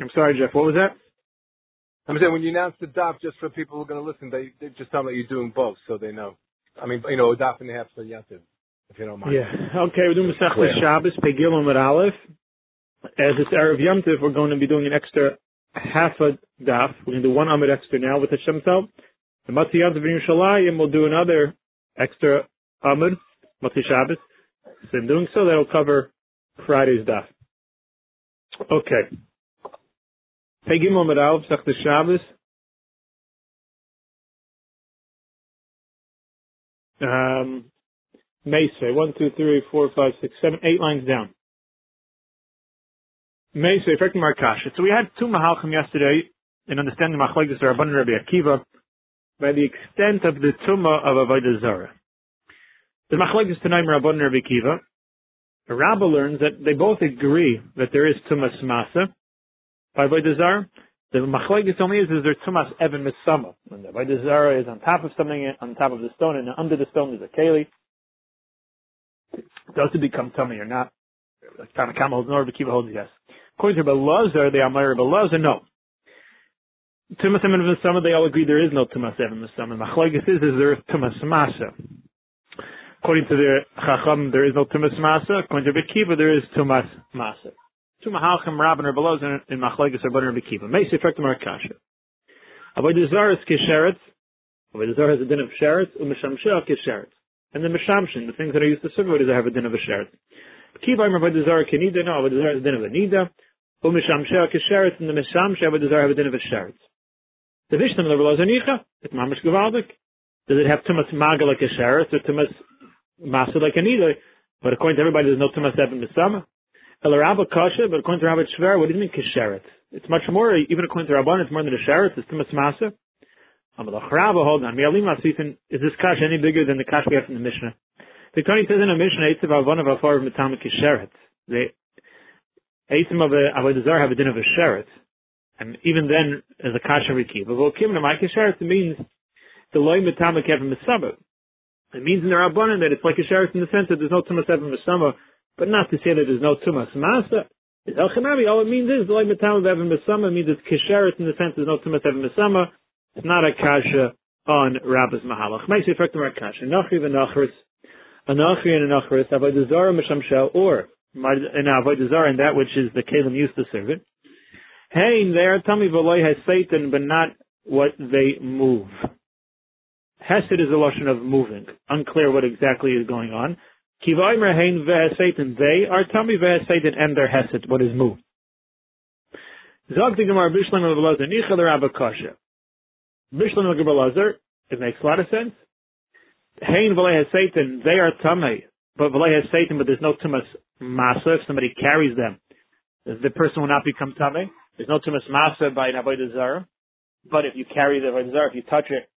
I'm sorry, Jeff. What was that? I'm saying when you announce the daf, just for people who are going to listen, they, they just tell me you're doing both, so they know. I mean, you know, a daf and a half for Yantiv, if you don't mind. Yeah. Okay, we're doing Masechta Shabbos, Pegilum with Aleph. As it's Erev Yom Tov, we're going to be doing an extra half a daf. We're going to do one Amid extra now with the Shemtel. The Matzi Yom Tov in Yerushalayim, we'll do another extra Amid, Matzi Shabbos. So in doing so, that'll cover Friday's daf. Okay. Pegilum with Aleph, Masechta Shabbos. Um, Mesa, one, two, three, four, five, six, seven, eight lines down. Mesa, affecting Markasha. So we had two Mahalchim yesterday in understanding Machlekes Rabban Rabbi Akiva by the extent of the Tumah of Avodah Zarah. The Machlekes Tanaim Rabban Rabbi Akiva, the Rabbi learns that they both agree that there is Tumah Smasa by Avodah Zarah. The Machlekes only is, is there Tumas Evan Misama. When the Avodah Zarah is on top of something, on top of the stone, and under the stone is a Keli. Does it become tummy or not? Tanakama holds no, Kiva holds yes. According to Belazar, the Amar Belazar, no. Tumas Evan Misama, they all agree there is no Tumas Evan Misama. Machlekes is, is there Tumas Masa. According to the Chacham, there is no Tumas Masa. According to Rabbi Kiva, there is Tumas Masa. Two Mahalchim Rabban or below in Machlekes Rabban Rabbi Kiva. Meisi effect Markasha. Avodah Zarah is kisheretz. Avodah Zarah has a din of sheretz. U'mishamsheh kisheretz. And the mishamshin, the things that are used to serve Avodah have a din of a sheretz. Kiva Imer Avodah Zarah kenida. No, Avodah Zarah has a din of a nida. U'mishamsheh kisheretz. And the mishamsheh Avodah Zarah have a din of a sheretz. The Vishnam of the below Zanicha. It's mamish gewaldik. Does it have much maga like a sheretz or much masa like a nida? But according to everybody, there's no too much seven misama. El Rabba Kasha, but according to Rabbi Shver, what do you mean Kisheret? It's much more, even according to Rabban, it's more than a Sheret, it's Timas Masa. Amalach Rabba, hold on. Mialim Asifin, is this Kasha any bigger than the Kasha we have from the Mishnah? The Tony says in the Mishnah, Eitzav Avon of Afar of Matama Kisheret. The Eitzim of Avodah have a din of a Sheret. And even then, as a Kasha Riki. But Volkim to my Kisheret, it means the Loy Matama Kevin Misabah. It means in the Rabbanan that it's like a Sheret in the sense that there's no Tumas Evan Misama, but not to say that there's no tumas masa. El all oh, it means is like metam of Evan Besama means it's kisheret in the sense there's no tumas Evan Besama. It's not a kasha on Rabbis Mahalach. Makes effect of our kasha. Nachri v'nachris, anachri and anachris, avodah zara mishamshel, or in avodah zara and that which is the kalim used to serve it. Hein there, me v'loy has Satan, but not what they move. Hesed is a lotion of moving. Unclear what exactly is going on. Kivaimer hein vehesatan, they are tummy vehesatan and their hesed, what is moved. Zog the Gemara Bishlam of Elazar, Nicha the Rabba Kasha. Bishlam of Elazar, it makes a lot of sense. Hein v'lei Satan, they are tummy, but Satan, but there's no tumas masa, if somebody carries them, the person will not become tummy. There's no tumas masa by an avodah zarah. But if you carry the avodah zarah, if you touch it,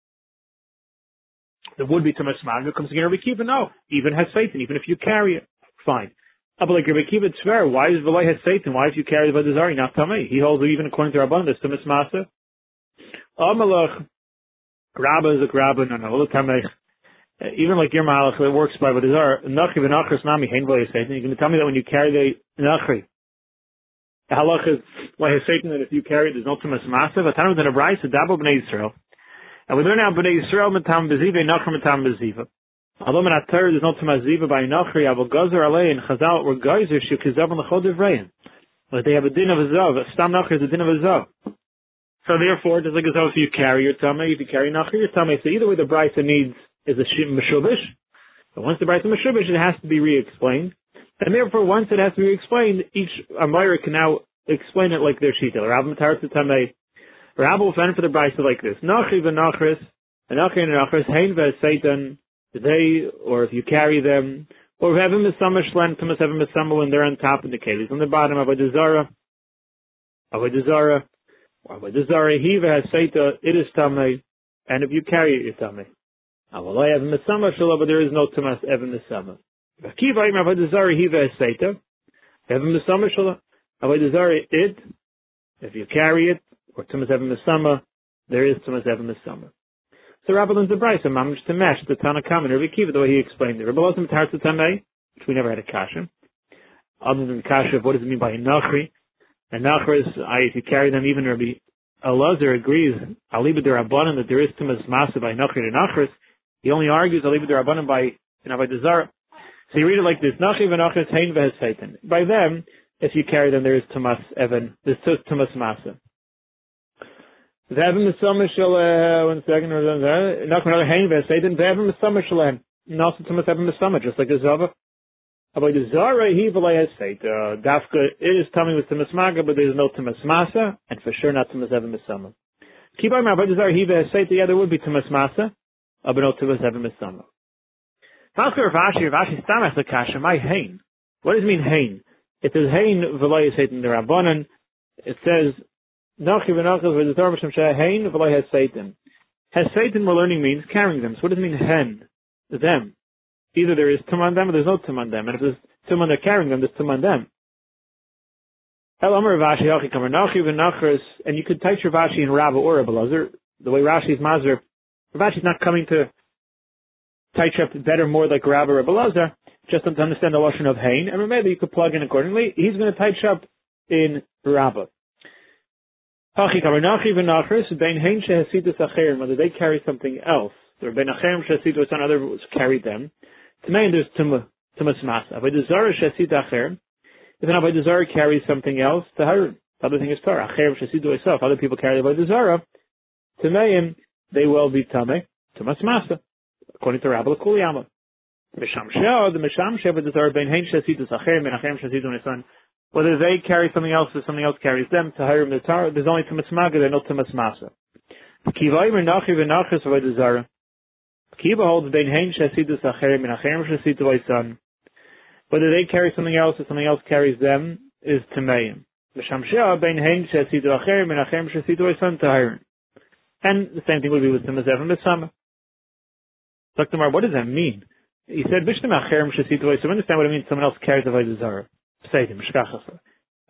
there would be Tumas Magna comes again Rabbi Kiva. No, even has Satan, even if you carry it, fine. But like Rabbi Kiva, it's fair. Why is Velay has Satan? Why if you carry the Vadazari not Tamei? He holds it even according to Rabban, there's Tumas Masa. Amalach, oh, Rabba is a Rabba, no, no, Tamei. Even like your Malach, it works by Vadazar. Nachri v'nachris nami hein Velay Satan. You're going to tell me that when you carry the Nachri, the halach is why has Satan that if you carry it, there's no Tumas Masa. But Tanu than a Bryce, a Dabba b'nei Yisrael. And we learn out Bnei Yisrael metam beziva, nachar metam beziva. Although in Torah there's no tamaziva by nachri, avol gazer alei and chazal were geyser shukizav on the chod rein. But they have a din of a zav. A stam nachri is a din of a zav. So therefore, just like a zav, if you carry your tummy, if you carry nachri, your tummy. So either way, the brisa needs is a meshubish. But once the brisa meshubish, it has to be re-explained. And therefore, once it has to be re-explained, each Amira can now explain it like their shita. Rav Matar Tamei Rabbi will find for the brisa like this: Nachi v'nachris, and Nachi and nachris, hein Satan, they, or if you carry them, or have him misama shlen, tumas have him misama when they're on top of the kelis, on the bottom of a desara, of a desara, of a desara, he v'haseita, it is tamei, and if you carry it, you're tamei. Avalai have misama shalom, but there is no tumas evan misama. Akiva im avodah he v'haseita, have misama shalom, avodah it, if you carry it, or Tumas Evan Misama, there is Tumas Evan Misama. So Rabbi learns the and Mamish to mesh the Tanakam and Rabbi Kiva, the way he explained it. Rabbi Lozim Tarsa Tamei, which we never had a kasha. Other than the kasha what does it mean by Nachri? And Nachris, I, if you carry them, even Rabbi Elazar agrees, Aliba Rabbanan, that there is Tumas Masa by Nachri to Nachris. He only argues Aliba Rabbanan by, you know, by Desire. So you read it like this, Nachi v'Nachris Hein v'Hes By them, if you carry them, there is Tumas Evan, there's Tumas Masa. V'Evan Misama Shal, one second, Nachri v'Nachris Hein v'Hes Satan, V'Evan Misama Shalem. And also Tumas Evan Misama, just like a Zava. About the Zara, he said, uh, Dafka, it is coming with Timas Maga, but there's no Timas Masa, eh. and for sure not Timas Evan Misama. Keep on about the Zara, he said, yeah, there would be Timas Masa, but no Timas Evan Misama. Masker Ravashi, Ravashi Stam as a kasha, my hain. What does it mean hain? It says hain v'lay Satan the Rabbanan. It says, Nachi v'nachav v'the Torah Shem Sheh hain v'lay has Satan. Has Satan we're learning means carrying them. So what does it mean hen? Them. Either there is tum on them or there's no tum on them. And if there's tum on they're carrying them, there's tum on them. El Amar Ravashi Hachi Kamar Nachi v'nachras, and you could type Ravashi in Rabba or Rabba Lazar. The way Rashi's Mazar, Ravashi's not coming to Taichep better more like Rabbi Rabbi Lazar, just to understand the Lashon of Hain, and maybe you could plug in accordingly. He's going to Taichep in Rabba. Whether they carry something else, or Ben Acherim Shasitu, some other carried them. To me, there's Tumas Masa. Avodah Zarah Shasita Acherim. If an Avodah Zarah carries something else, to the other thing is Torah. Acherim Shasitu itself. Other people carry the Avodah Zarah. To me, they will be Tameh, Tumas Masa according to Rabbi Kuliyama. Mishamsheh, the Mishamsheh, but the Zara Ben Hein Shasitus Acher, Menachem Shasitu Nisan. Whether they carry something else or something else carries them, to hire the Tar, there's only Tumas Maga, there's no Tumas Masa. The. Kiva holds Ben Hein Shasitus Acher, Menachem Shasitu Nisan. Whether they carry something else or something else carries them is Tameim. Mishamsheh, Ben Hein Shasitu Acher, Menachem Shasitu Nisan to hire. And the same thing would be with Tumas Evan Besama. Dr. Mar, what does that mean? He said, Bishtam Acherim Shasitu So understand what it means someone else carries Avodah Zarah. Seidim, Shkachasa.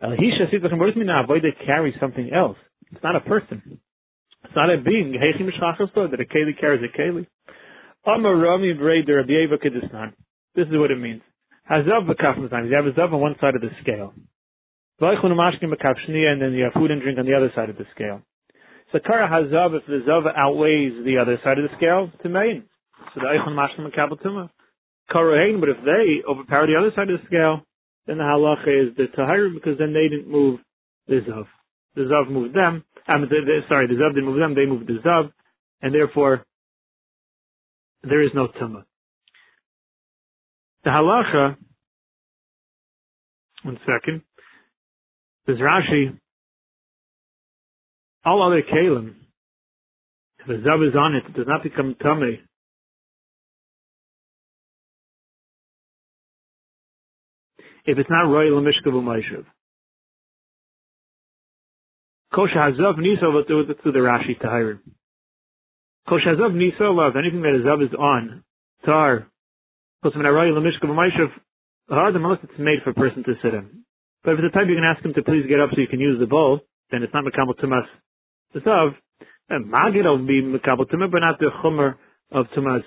Uh, he Shasitu What does it mean Avodah carries something else? It's not a person. It's not a being. Heichim Shkachasa, that a Keli carries a Keli. Amar Rami Breder Eva Kedistan. This is what it means. Hazav time. You have a zav on one side of the scale. B'kaf and then you have food and drink on the other side of the scale. So hazav, if the zav outweighs the other side of the scale, to main. So the Eichon Kabbalah Tumah. Karahain, but if they overpower the other side of the scale, then the halacha is the Tahir because then they didn't move the Zav. The Zav moved them. I mean, sorry, the Zav didn't move them, they moved the Zav, and therefore there is no Tumah. The halacha, one second, says Rashi, all other kalim, if the Zav is on it, it does not become Tumah if it's not royal mishka b'maishav. Kosha hazav nisa will do it to the Rashi tahir. Kosha hazav nisa love anything that a zav is on tar. Because when royal mishka b'maishav, hard unless it's made for a person to sit in. But if it's the type you can ask him to please get up so you can use the bowl, then it's not mekabel tumas the zav. Magid will be mekabel tumah, but not the chumr of tumas,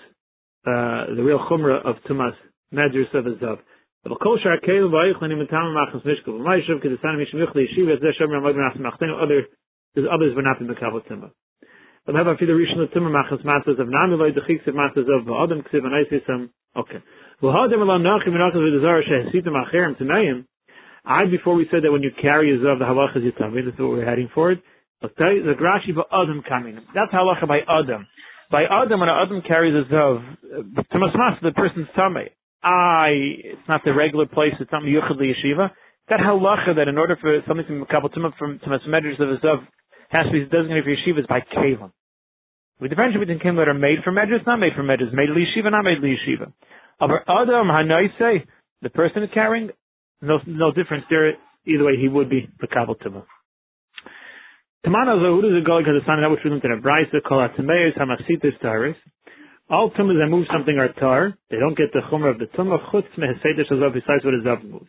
uh, the real chumra of tumas medrus of a zav. אבל כל שאר כאלו ואיכלן עם מטעם מאחס משקו ומיישב כדי סתם מישהו מיכל ישיב את זה שם רמוד מנס מאחתנו other there's others were not in the Kabbalah Tumah. But have a few Rishon Tumah machas matzahs of Nami loy dechik sev matzahs of V'adam ksiv and I say some, okay. V'hadam alam nachim and nachas v'dazar shehesitim acherim tanaim. I, before we said that when you carry a zav, the halachas yitamid, that's what we're heading for it. Okay, the Grashi V'adam coming. That's halacha by Adam. By Adam, when an Adam carries a zav, Tumas Mas, the person's tummy. I, it's not the regular place, it's not Miyuchad Yeshiva. That halacha that in order for something to couple to from to medrash of Zav has to be designated for yeshiva is by kalim. We differentiate between kalim that are made for medrash, not made for medrash, made li yeshiva, not made li yeshiva. Aber Adam Hanaise, the person is carrying, no no difference there. Either way, he would be the kabel tuma. Tamana Zahudu is a guy because it's not that which we learned in a brisa called Atameis Hamasitis Taris. All tumas that move something are tar. They don't get the chumrah of the tumah chutz meheseder shazav besides what a zav moves.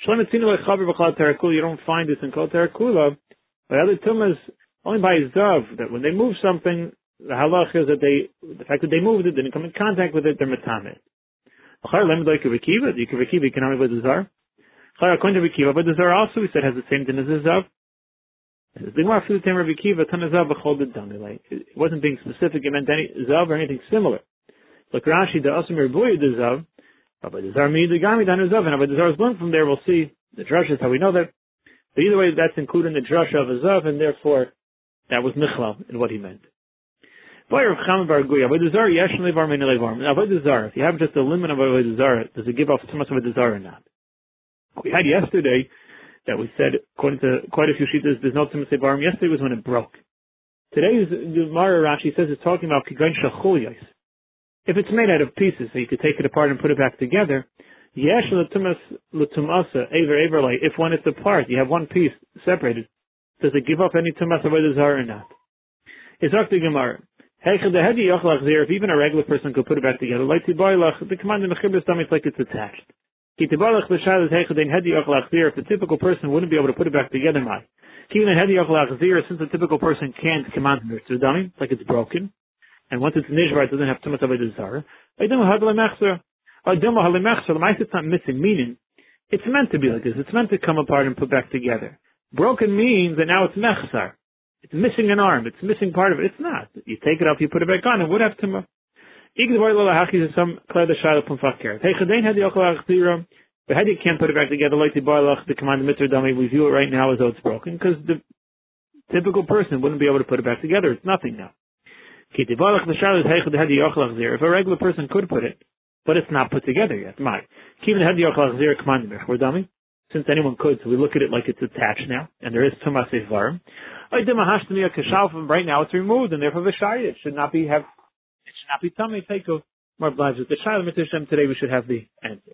Shalom etzinu lechaber b'chal terakula. You don't find this in kol terakula. By other tumas, only by zav, that when they move something, the halach is that they, the fact that they moved it, didn't come in contact with it, they're metamet. Achar lemd like a rekiva, the rekiva can only with the zar. According to Rabbi Kiva, but the Zara also we said has the same din as the Zav. It wasn't being specific, it meant any Zav or anything similar. Like Rashi, the Asim Ribuy the Zav, Rabbi the Zar the Gami Dan Zav, and Rabbi the Zar is learned from there, we'll see the drush is how we know that. But either way, that's included in the drush of a Zav, and therefore, that was Michlal in what he meant. If you have just a limit of Avodah Zarah, does it give off too much of a desire or not? We had yesterday that we said, according to quite a few sheets, there's no Tzimtzei Barim. Yesterday was when it broke. Today's Gemara Rashi says it's talking about Kigain Shachuliyos. If it's made out of pieces, so you could take it apart and put it back together, Yesh L'tumasa, Aver Aver If when it's apart, you have one piece separated, does it give up any Tumas Avodah or not? It's the Gemara. If even a regular person could put it back together, like the command in the stomach like it's attached. If the typical person wouldn't be able to put it back together, my. Since the typical person can't command it dummy, like it's broken, and once it's nishvar, it doesn't have too much of a desire. The it's not missing, meaning it's meant to be like this. It's meant to come apart and put back together. Broken means that now it's mechsar. It's missing an arm. It's missing part of it. It's not. You take it off, you put it back on, it would have tumah. Some the had you can't put it back together like the boile the command of mitzvah dummy, we view it right now as though it's broken because the typical person wouldn't be able to put it back together. It's nothing now. If a regular person could put it, but it's not put together yet. My. Since anyone could, so we look at it like it's attached now, and there is tumas. Right now it's removed, and therefore the it should not be have tummy take of more obliged with the Shaila Mitzvah today we should have the answer.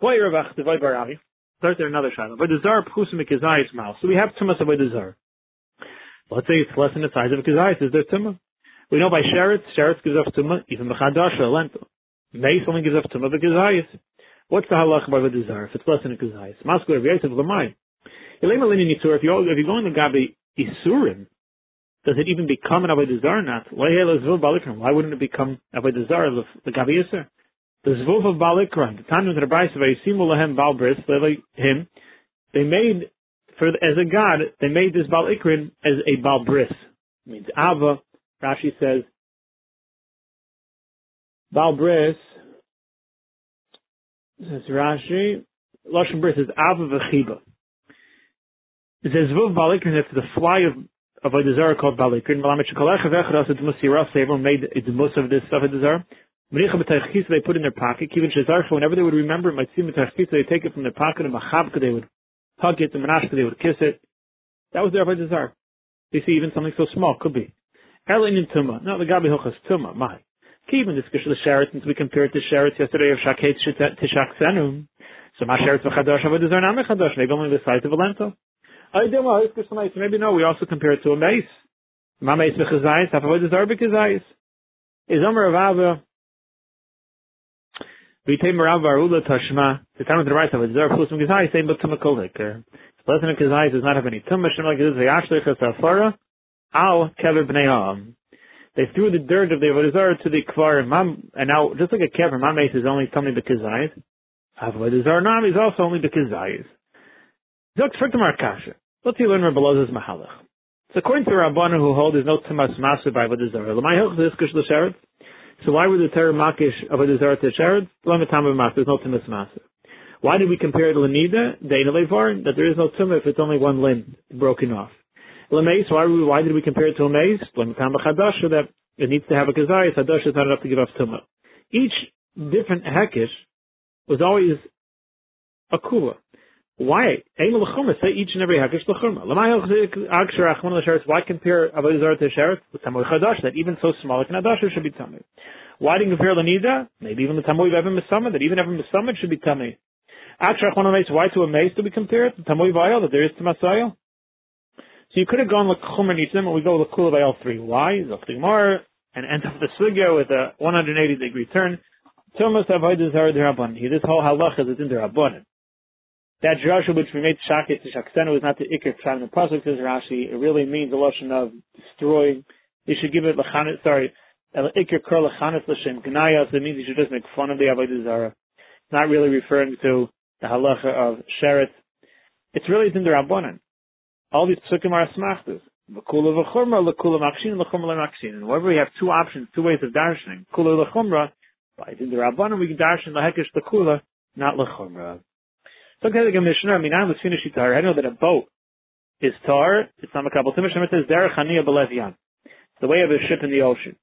Boy Ravach Devay Baravi. Start there another. By the Zar Pchusim Kizayis Mal. So we have Tumas the Zar. Let's say it's less than the size of a Kizayis. Is there Tumah? We know by Sheretz, Sheretz gives off Tumah, even Mechadash, a lentil. Mace only gives off Tumah the Kizayis. What's the halach by the Zar if it's less than a Kizayis? Maskul Rav Yosef Lamai. If you're, going to Gabi Isurim, does it even become an Avodah Zarah not? Why wouldn't it become Avodah Zarah, of the Gabi Yisr? The Zvuv of Balikra, the time of the Rabbi Yisimu Lahem Balbris, him, they made, for as a god, they made this Balikrin as a Balbris. It means Ava, Rashi says, Balbris, says Rashi, Lashon Bris is Ava V'chiba. It says Zvuv Balikrin, that's the fly of of a desire called Balikrin. Malamet Shekolach Avechras et Musirah, so everyone made the most of this stuff a desire. Menicha B'taychis, they put in their pocket. Kivin Shezarcha, whenever they would remember it, see B'taychis, they take it from their pocket, and Machabka, they would hug it, and Menashka, they would kiss it. That was their desire. You see, even something so small could be. Erlin in Tumah. No, the Gabi Hochas Tumah. My. Even this Gish Sheretz, since we compared to Sheretz yesterday of Shaket Tishak Senum. So my Sheretz V'chadosh Avodah Zarah Namichadosh. Maybe only the size of a lentil. Maybe no, we also compare it to a mace. Ma mace b'chazayis, half avoid the zar b'chazayis. Is Omer Avava, V'itei Merav Varula Tashma, the time of the right of the zar plus b'chazayis, same but tumakol hikr. Pleasant b'chazayis does not have any tum, Hashem like this, v'yashlich asafara, al kever b'nei ha'am. They threw the dirt of the Avodah to the Kvar, and now, just like a kever, my mace is only tummy b'chazayis. Avodah Zarah is also only b'chazayis. Zok Friktamar Kasha. Let's learn Rabbi Loz's Mahalach. So according to Rabbanu who hold there's no Tzamas Masu by Avodah Zarah. Lamai Hilch Zizkish L'Sheretz. So why would the Torah Makish Avodah Zarah to Sheretz? Lam Tam of Masu. There's no Tzamas Masu. Why did we compare it to Lanida, Dana Levar, that there is no Tumah if it's only one limb broken off? Lameis, why, why did we compare it to a mace? Lam Tam Chadash, that it needs to have a Kazayas. Hadash is not enough to give off Tumah. Each different Hekish was always a Kula. Why? Say each and every hakish l'sheretz. Why compare avodah zarah to sheretz tamoy chadash? That even so small like an adash should be tummy. Why did you compare l'nida? Maybe even the tamoy v'evim misama. That even evim misama should be achmon l'meis. Why to a mace do we compare it? Tamoy v'ayel that there is tamasayel. So you could have gone of them, and we go l'kula by all three. Why? Zoktigmar and end up the sugya with a 180 degree turn. Tumas avodah zarah derabban. This whole halacha is in derabban. That drasha which we made shaket to shaksenu is not the ikr pshat in the pasuk says Rashi. It really means the lotion of destroying. You should give it lachanet. Sorry, ikr kar lachanet l'shem gnaya. So it means you should just make fun of the avodah zara. not really referring to the halacha of Sheret. It's really in the Rabbanan. All these psukim are smachtas. Kula v'chumra, lekula makshin, lechumra makshin. And wherever we have two options, two ways of darshaning, kula lechumra, by the Rabbanan we can darshan lehekish lekula, not lechumra. So the Mishnah, I mean, I was finished tar. I know that a boat is tar. It's not a couple. Timishim says derech haniya belev the way of a ship in the ocean.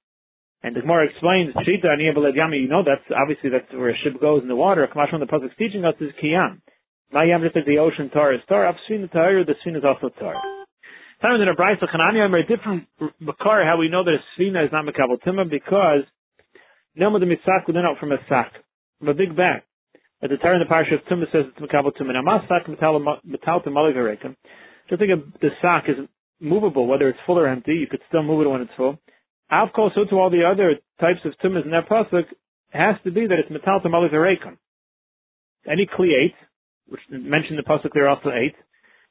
And the Gemara explains, Shita Aniyah Yami, you know that's, obviously that's where a ship goes in the water. Kamashon, the Pasuk's teaching us is Kiyam. Mayam, just like the ocean tar is tar, Upsvin the tar, the Sfin is also tar. Time in a Bryce of Hanani, a different Makar, how we know that a Sfina is not Makabal Tima, because Nelma the Mitzak would out from a sack, from a big bag. At the tar in the Parsha of Tumah says it's Makabal Tima. Now, Masak Metal to Maligarekim. Just think of the sack is movable, whether it's full or empty. You could still move it when it's full. Avkol, so to all the other types of tumas in that pasuk, has to be that it's metal malach Any kli eight, which mentioned the pasuk there also eight,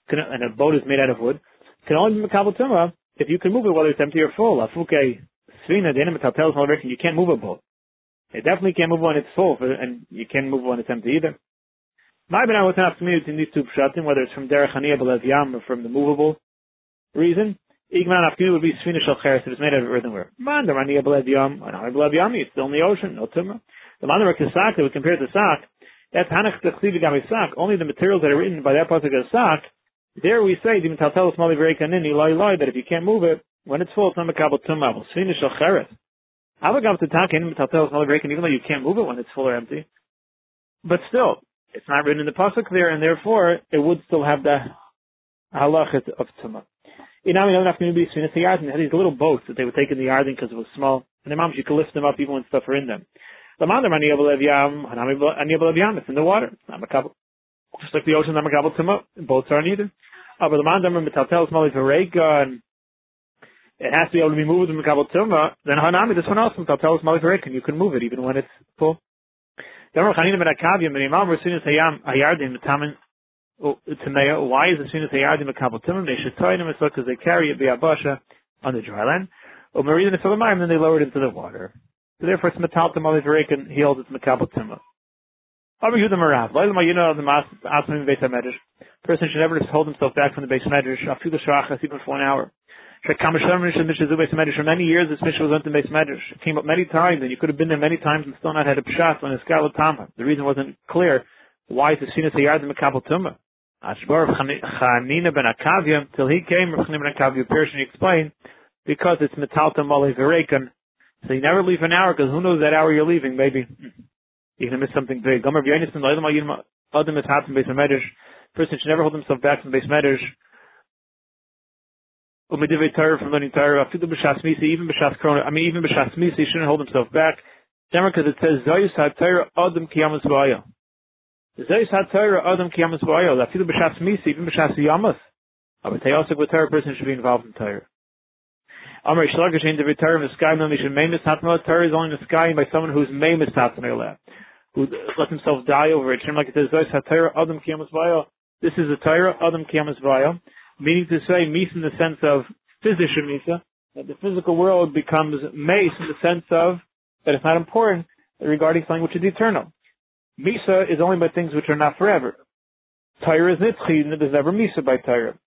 and a boat is made out of wood, can only be mekabel tumah if you can move it whether it's empty or full. Afuke svina the metal tells you can't move a boat. It definitely can't move when it's full, and you can't move on it's empty either. My ben was asked me in these two pshatim, whether it's from derech haniyah yam or from the movable reason. Igman afkinu would be Sfina Shal Cheres if it's made out of earthenware. Man, the Rani Abeled Yom, and Abeled Yami, it's still in the ocean, no tumor. The man of Kisak that we compare to Sak, that's Hanach Gami Sak, only the materials that are written by that pasuk of Sak, there we say, Dim Taltel Smali Verekanini, Loi Loi, that if you can't move it, when it's full, it's not Makabal Tumma, Sfina Shal Cheres. Avagav Tatakin, Taltel Smali Verekan, even though you can't move it when it's full or empty. But still, it's not written in the pasuk there, and therefore, it would still have the halachit of Tumma. Inami don't have to be Sfinas Yardin. They had these little boats that they would take in the Yardin because it was small. And the moms, you could lift them up even when stuff are in them. The Mandar Aniyabal Yam, Aniyabal Yam, it's in the water. It's not Makabal. Just like the ocean, not Makabal Tumah. Boats aren't either. Uh, but the Metatel Smali Vareka, and it has to be able to be moved with Makabal Tumah. Then Hanami, this one Smali Vareka, and you can move it even when it's full. And Hayardim, oh, why is it as they are the Makabal Timim? They should tie them because they carry it via Basha on the dry land. Oh, or Marina the Philomayim, then they lower it into the water. So therefore it's Metal Tamali Varekan, he holds it's Makabal Timim. Abu Yehuda Marav, know the Asmim Beis HaMedrash. Person should never just hold himself back from the Beis HaMedrash, the Shachas, even for an hour. For many years, this mission was on the Beis Medrash. It came up many times, and you could have been there many times and still not had a pshat on a Scarlet Tama. The reason wasn't clear. Why is the Sinus Hayard the Makabal Tumah? Ashbar of Chanina ben Akavia, till he came, Rav Chanina ben Akavia and explained, because it's Metalta Mali Verekan, so you never leave an hour, because who knows that hour you're leaving, maybe you're going to miss something big. Gomer B'Yanis ben Loilam Adam is Hatzim Beis Medrash, person should never hold himself back from Beis Medrash, Umedivei Torah from learning Torah, Afidu B'Shas Misi, even B'Shas Korona, I mean even B'Shas Misi, he shouldn't hold himself back. Demar, because it says, Zoyus HaTorah Adam Kiyamas V'Ayah. Zeis HaTorah Adam Kiyamas V'Oyel, Afilu B'Shas Misi, even B'Shas Yamas. Ah, but they also with Torah person should be involved in Torah. Amr Shlagish in the Torah in the sky, no mission Mamus Hatma, Torah is only in the sky by someone who's Mamus Hatma, who lets himself die over it. Like it says, Adam Kiyamas. This is the Torah Adam Kiyamas meaning to say Mis in the sense of physical Misa, that the physical world becomes Mace in the sense of that it's not important regarding something which is eternal. Misa is only by things which are not forever. Tyre is nitzchi, there's never Misa by Tyre.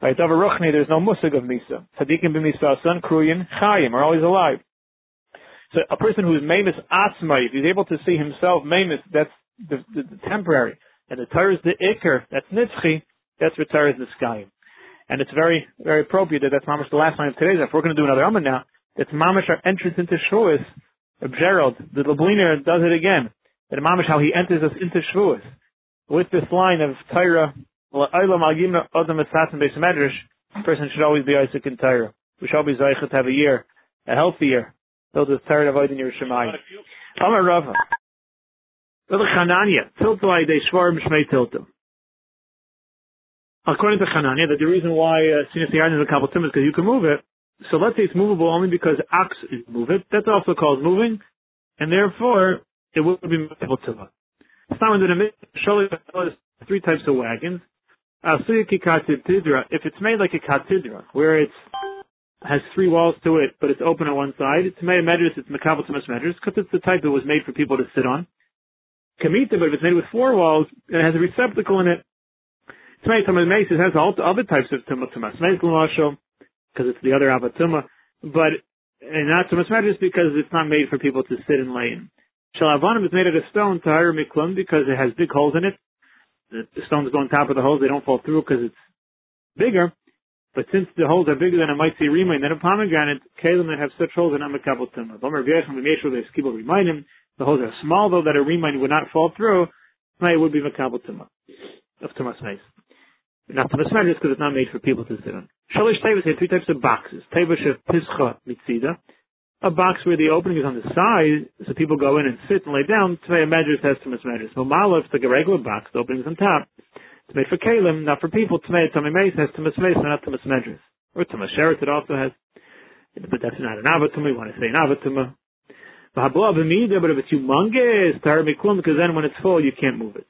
By Davar Ruchni, there's no musig of Misa. Tzadikim b'Misa, son, Kruyin, Chayim, are always alive. So a person who is Mamus Atzma, if he's able to see himself Mamus, that's the, the, the temporary. And the Tyre is the Iker, that's Nitzchi, that's what Tyre is the sky. And it's very, very appropriate that that's Mamash the last line of today's. If we're going to do another Amma now, it's Mamash our entrance into Shavuos of Gerald. The Lubliner does it again that Mamish how he enters us into Shavuos. With this line of Torah, person should always be Isaac in Torah. We shall be to have a year, a healthy year, filled with Torah avoiding your Shemai. Amar Rava. Chananya, Tiltai de Shvar Mishmei Tiltum. According to Chananya, that the reason why uh, Sinus Yarn is a couple is because you can move it. So let's say it's movable only because ox is move it. That's also called moving, and therefore it would be able to look. It's not under the surely there's three types of wagons. If it's made like a katidra, where it has three walls to it, but it's open on one side, it's made a medrus, it's makabel to medrus, because it's the type that was made for people to sit on. kamita, but if it's made with four walls, and it has a receptacle in it, made from mace. Has all other types of tumah tumas. Mace because it's the other avatuma, but and not tumas medris because it's not made for people to sit and lay in. Shalavanim is made out of stone, tahir miklum, because it has big holes in it. The, stones go on top of the holes; they don't fall through because it's bigger. But since the holes are bigger than a might see remind, then a pomegranate, kalim that have such holes are not mekabel tumah. The holes are small though that a remind would not fall through. It would be mekabel tumah of tumas meis. Not tumas meis because it's not made for people to sit on. Shalish tables have three types of boxes. Table of pischa mitzida. A box where the opening is on the side, so people go in and sit and lay down. Tvei measures has tumas measures. Mamala, it's like a regular box. The opening is on top. It's made for kalim, not for people. Tmei tummy meis has tumas meis, not tumas medras. Or tumas sheret it also has. But that's not an avatuma. You want to say an avatuma. But if it's humongous, because then when it's full, you can't move it.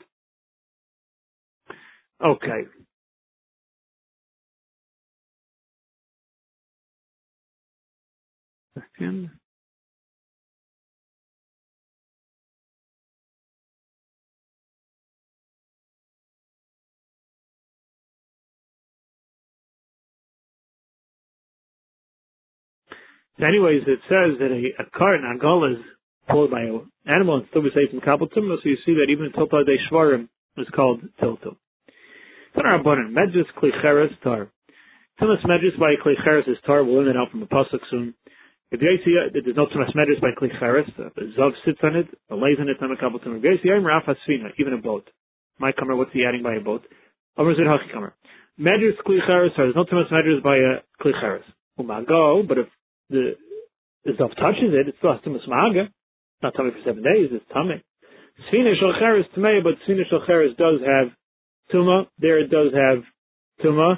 Okay. Second. anyways, it says that a, a cart, an agol, is pulled by an animal and still be safe from kabel so you see that even tilta de shvarim is called tiltum. Abundant medjus klicheres tar. Tumas medjus by klicheres is tar. We'll learn that out from the pasuk soon. If the ICA, there's no tumas medjus by klicheres, uh, the zav sits on it, the on it, on a kabel tumma. If the ICA, raf even a boat. My comer, what's he adding by a boat? Over zid haki comer. Medjus klicheres tar. There's no tumas medjus by a klicheres. Umago, oh but if the dove touches it, it's still has tumas maga. Not tummy for seven days, it's tummy. Sfina shalcheres tummy, but sfina shalcheres does have tuma. There it does have tuma.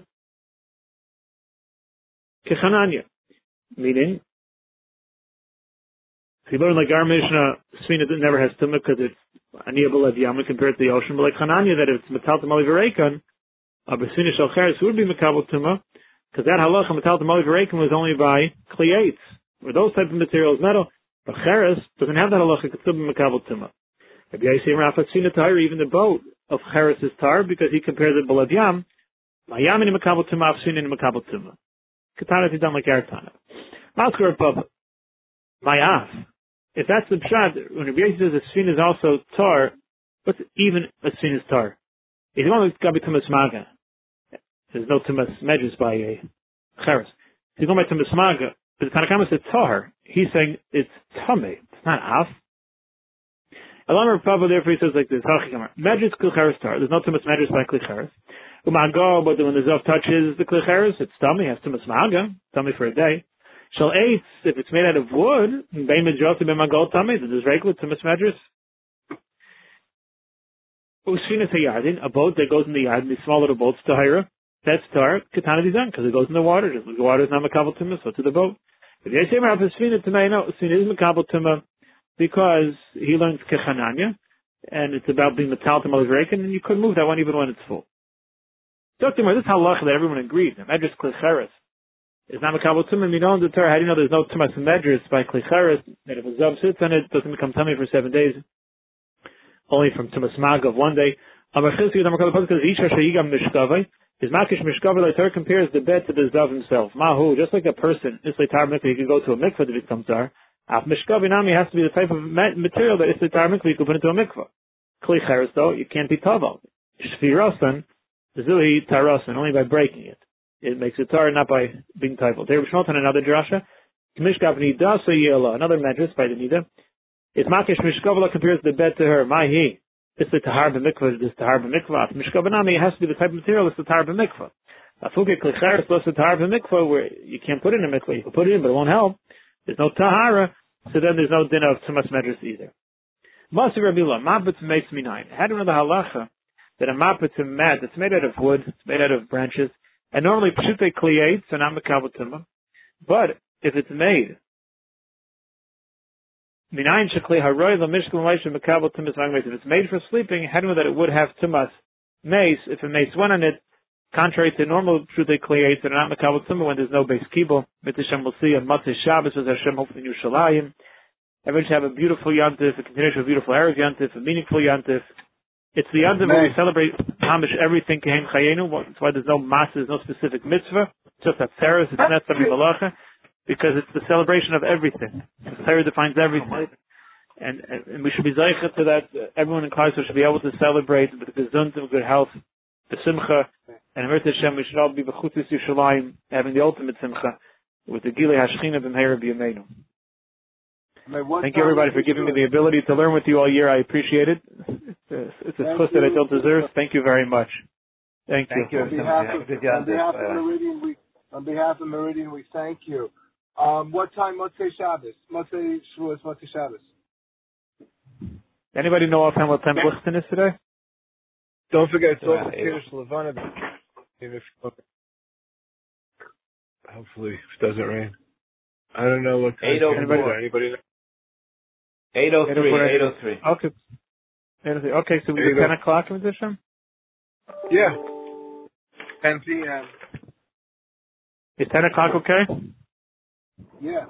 Kechananya. Meaning, if you learn like our Mishnah, Sfina never has tuma because it's aniyabel of yama compared to the ocean, but like Chananya that if it's metal tamali v'reikan, a uh, Sfina shalcheres would be mekabel tuma, because that halacha metal tamali v'reikan was only by kliyates or those type of materials, metal. But cheres doesn't have that halacha could still be makabel tuma. Rabbi Yisrael Rafa the tar, even the boat of cheres is tar because he compares it b'lev yam. Mayam in makabel tuma, afsin in makabel tuma. Katana is done like Artana. Maskar above mayaf. If that's the pshat, when Rabbi Yisrael says a sfin is also tar, what's even a sfin is tar? It's got to be tumas maga. There's no tumas measures by a cheres. He's going by tumas maga. But the Tanakama said tar. He's saying it's tummy. It's not af. Alama Papa therefore he says like this, Medris klicheres tar. There's no tumas medris by klicheres. Umago, but when the zav touches the klicheres, it's tummy, has tumas maga, tummy for a day. Shall eitz, if it's made out of wood, bein medrosi ben magol there's regular tumas medris. Usfinas hayardin, a boat that goes in the yard, these small little boats, tahira, that's tar, katana dizan, because it goes in the water, just the water is not makabel tumas, so to the boat. If you say Rav Tamay, no, Svina is Makabal Tuma because he learns Kechananya, and it's about being Matal Tamal Rekan, and you couldn't move that one even when it's full. Dr. Mar, this is halacha that everyone agrees. Medris Klicheres is not Makabal Tuma, and you know in the Torah, how do you know there's no Tumas Medris by Klicheres, that if a Zav sits on it, doesn't become tummy for seven days, only from Tumas Mag of one day. Amar Chizki, Amar Kalapaz, because Isha Mishkavai, his makish mishkaver Torah compares the bed to the zav himself. Mahu, just like a person, Islay tar mikvah, he can go to a mikvah to become tar. Af mishkaver nami has to be the type of material that Islay tar mikvah you can put into a mikvah. Kli cheres though, you can't be taval. Shvirosan, zui tarosan, only by breaking it. It makes it tar, not by being taval. There was another drasha. Mishkav nidasa yela, another medrash by the nida. It's makish mishkaver compares the bed to her. Mahi. It's the tahar b'mikvah, this tahar b'mikvah. Mishka banami, has to be the type of material, it's the tahar b'mikvah. Afuke klicher is the tahar b'mikvah, where you can't put in a mikvah, you can put it in, but it won't help. There's no tahara, so then there's no din of tumas medras either. Masi Rabila, mabit makes me nine. Had one of the halacha that a mabit mat that's made out of wood, it's made out of branches, and normally pshute so not mekabel But if it's made Minayin shekli haroy l'mishkel moshe mekabel tumas magmeis. If it's made for sleeping, hadnu that it would have tumas mace. If a mace went on it, contrary to normal shute kliyates that are not mekabel tumah when there's no base kibel. Mitzvah we'll see on Matzah Shabbos as Hashem hopefully Yerushalayim. Everyone should have a beautiful Yantif, a continuation of a beautiful Erev Yantif, a meaningful Yantif. It's the Yantif where we celebrate Hamish everything Kehem Chayenu. That's why there's no mass, there's no specific mitzvah. It's just that Teres, it's not Netzah Malacha, because it's the celebration of everything. The Torah defines everything. And, and, we should be zeichet to that. Uh, everyone in Kaiser should be able to celebrate with the gesund and good health, the simcha, and Amrit Hashem, we should all be b'chutis Yushalayim, having the ultimate simcha, with the Gilei Hashchina b'meira b'yameinu. Thank you everybody for giving me the ability to learn with you all year. I appreciate it. It's a, it's a chus that I don't deserve. Thank you very much. Thank you. Thank you. On behalf, of, on behalf of Meridian, we on behalf of Meridian, we thank you. Um, what time? Motzei Shabbos. Motzei Shavuos. Motzei Shabbos. Anybody know offhand what time Lichten is today? Don't forget, it's also Kiddush Levana. Hopefully, if it doesn't rain. I don't know what time. 804. Anybody know? 803. 803. Okay. Oh okay, so we do 10 o'clock in addition? Yeah. 10 p.m. Is 10 o'clock okay? Yeah.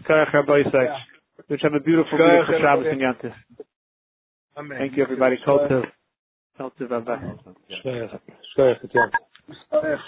Shkayach Rabbi Isaac. Which have a beautiful, beautiful Shabbos in Yantis. Thank you, everybody. Kol Tov. Kol Tov. Bye-bye. Shkayach. Shkayach.